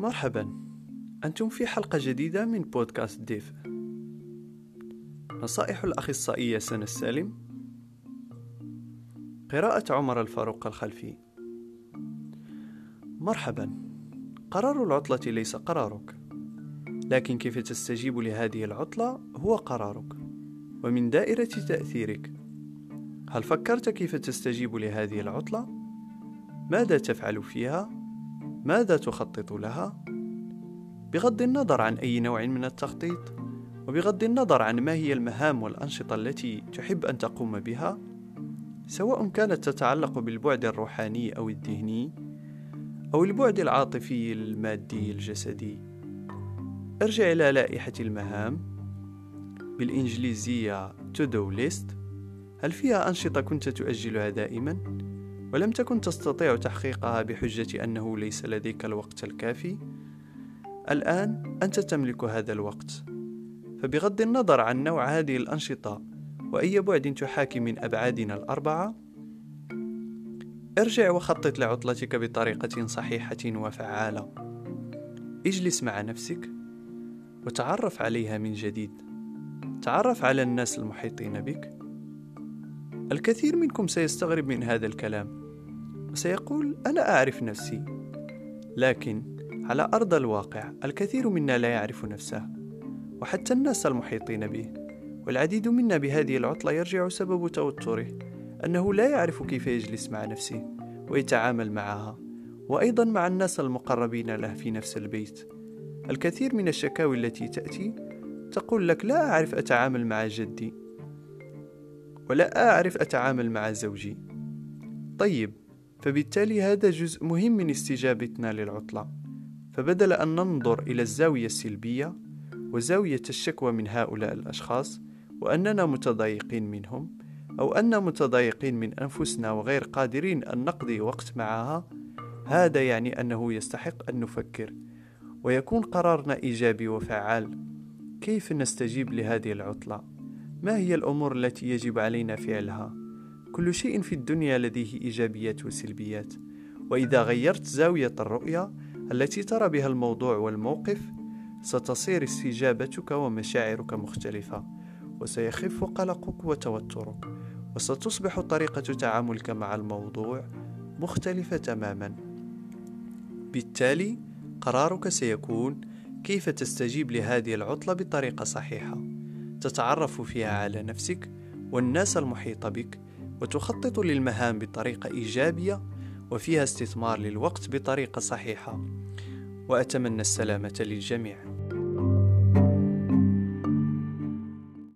مرحبا. أنتم في حلقة جديدة من بودكاست ديف. نصائح الأخصائية سنة السالم قراءة عمر الفاروق الخلفي. مرحبا. قرار العطلة ليس قرارك. لكن كيف تستجيب لهذه العطلة هو قرارك. ومن دائرة تأثيرك. هل فكرت كيف تستجيب لهذه العطلة؟ ماذا تفعل فيها؟ ماذا تخطط لها؟ بغض النظر عن أي نوع من التخطيط وبغض النظر عن ما هي المهام والأنشطة التي تحب أن تقوم بها سواء كانت تتعلق بالبعد الروحاني أو الذهني أو البعد العاطفي المادي الجسدي. ارجع إلى لائحة المهام. بالإنجليزية to do list. هل فيها أنشطة كنت تؤجلها دائما؟ ولم تكن تستطيع تحقيقها بحجة أنه ليس لديك الوقت الكافي؟ الآن أنت تملك هذا الوقت. فبغض النظر عن نوع هذه الأنشطة وأي بعد تحاكي من أبعادنا الأربعة ارجع وخطط لعطلتك بطريقة صحيحة وفعالة. اجلس مع نفسك وتعرف عليها من جديد. تعرف على الناس المحيطين بك. الكثير منكم سيستغرب من هذا الكلام. وسيقول أنا أعرف نفسي. لكن على أرض الواقع الكثير منا لا يعرف نفسه وحتى الناس المحيطين به. والعديد منا بهذه العطلة يرجع سبب توتره أنه لا يعرف كيف يجلس مع نفسه ويتعامل معها وأيضا مع الناس المقربين له في نفس البيت. الكثير من الشكاوي التي تأتي تقول لك لا أعرف أتعامل مع جدي. ولا أعرف أتعامل مع زوجي. طيب فبالتالي هذا جزء مهم من استجابتنا للعطلة. فبدل أن ننظر إلى الزاوية السلبية وزاوية الشكوى من هؤلاء الأشخاص وأننا متضايقين منهم أو أن متضايقين من أنفسنا وغير قادرين أن نقضي وقت معها هذا يعني أنه يستحق أن نفكر ويكون قرارنا إيجابي وفعال. كيف نستجيب لهذه العطلة؟ ما هي الأمور التي يجب علينا فعلها؟ كل شيء في الدنيا لديه إيجابيات وسلبيات، وإذا غيرت زاوية الرؤية التي ترى بها الموضوع والموقف، ستصير استجابتك ومشاعرك مختلفة، وسيخف قلقك وتوترك، وستصبح طريقة تعاملك مع الموضوع مختلفة تماما. بالتالي قرارك سيكون كيف تستجيب لهذه العطلة بطريقة صحيحة. تتعرف فيها على نفسك والناس المحيطة بك وتخطط للمهام بطريقة إيجابية وفيها استثمار للوقت بطريقة صحيحة. وأتمنى السلامة للجميع.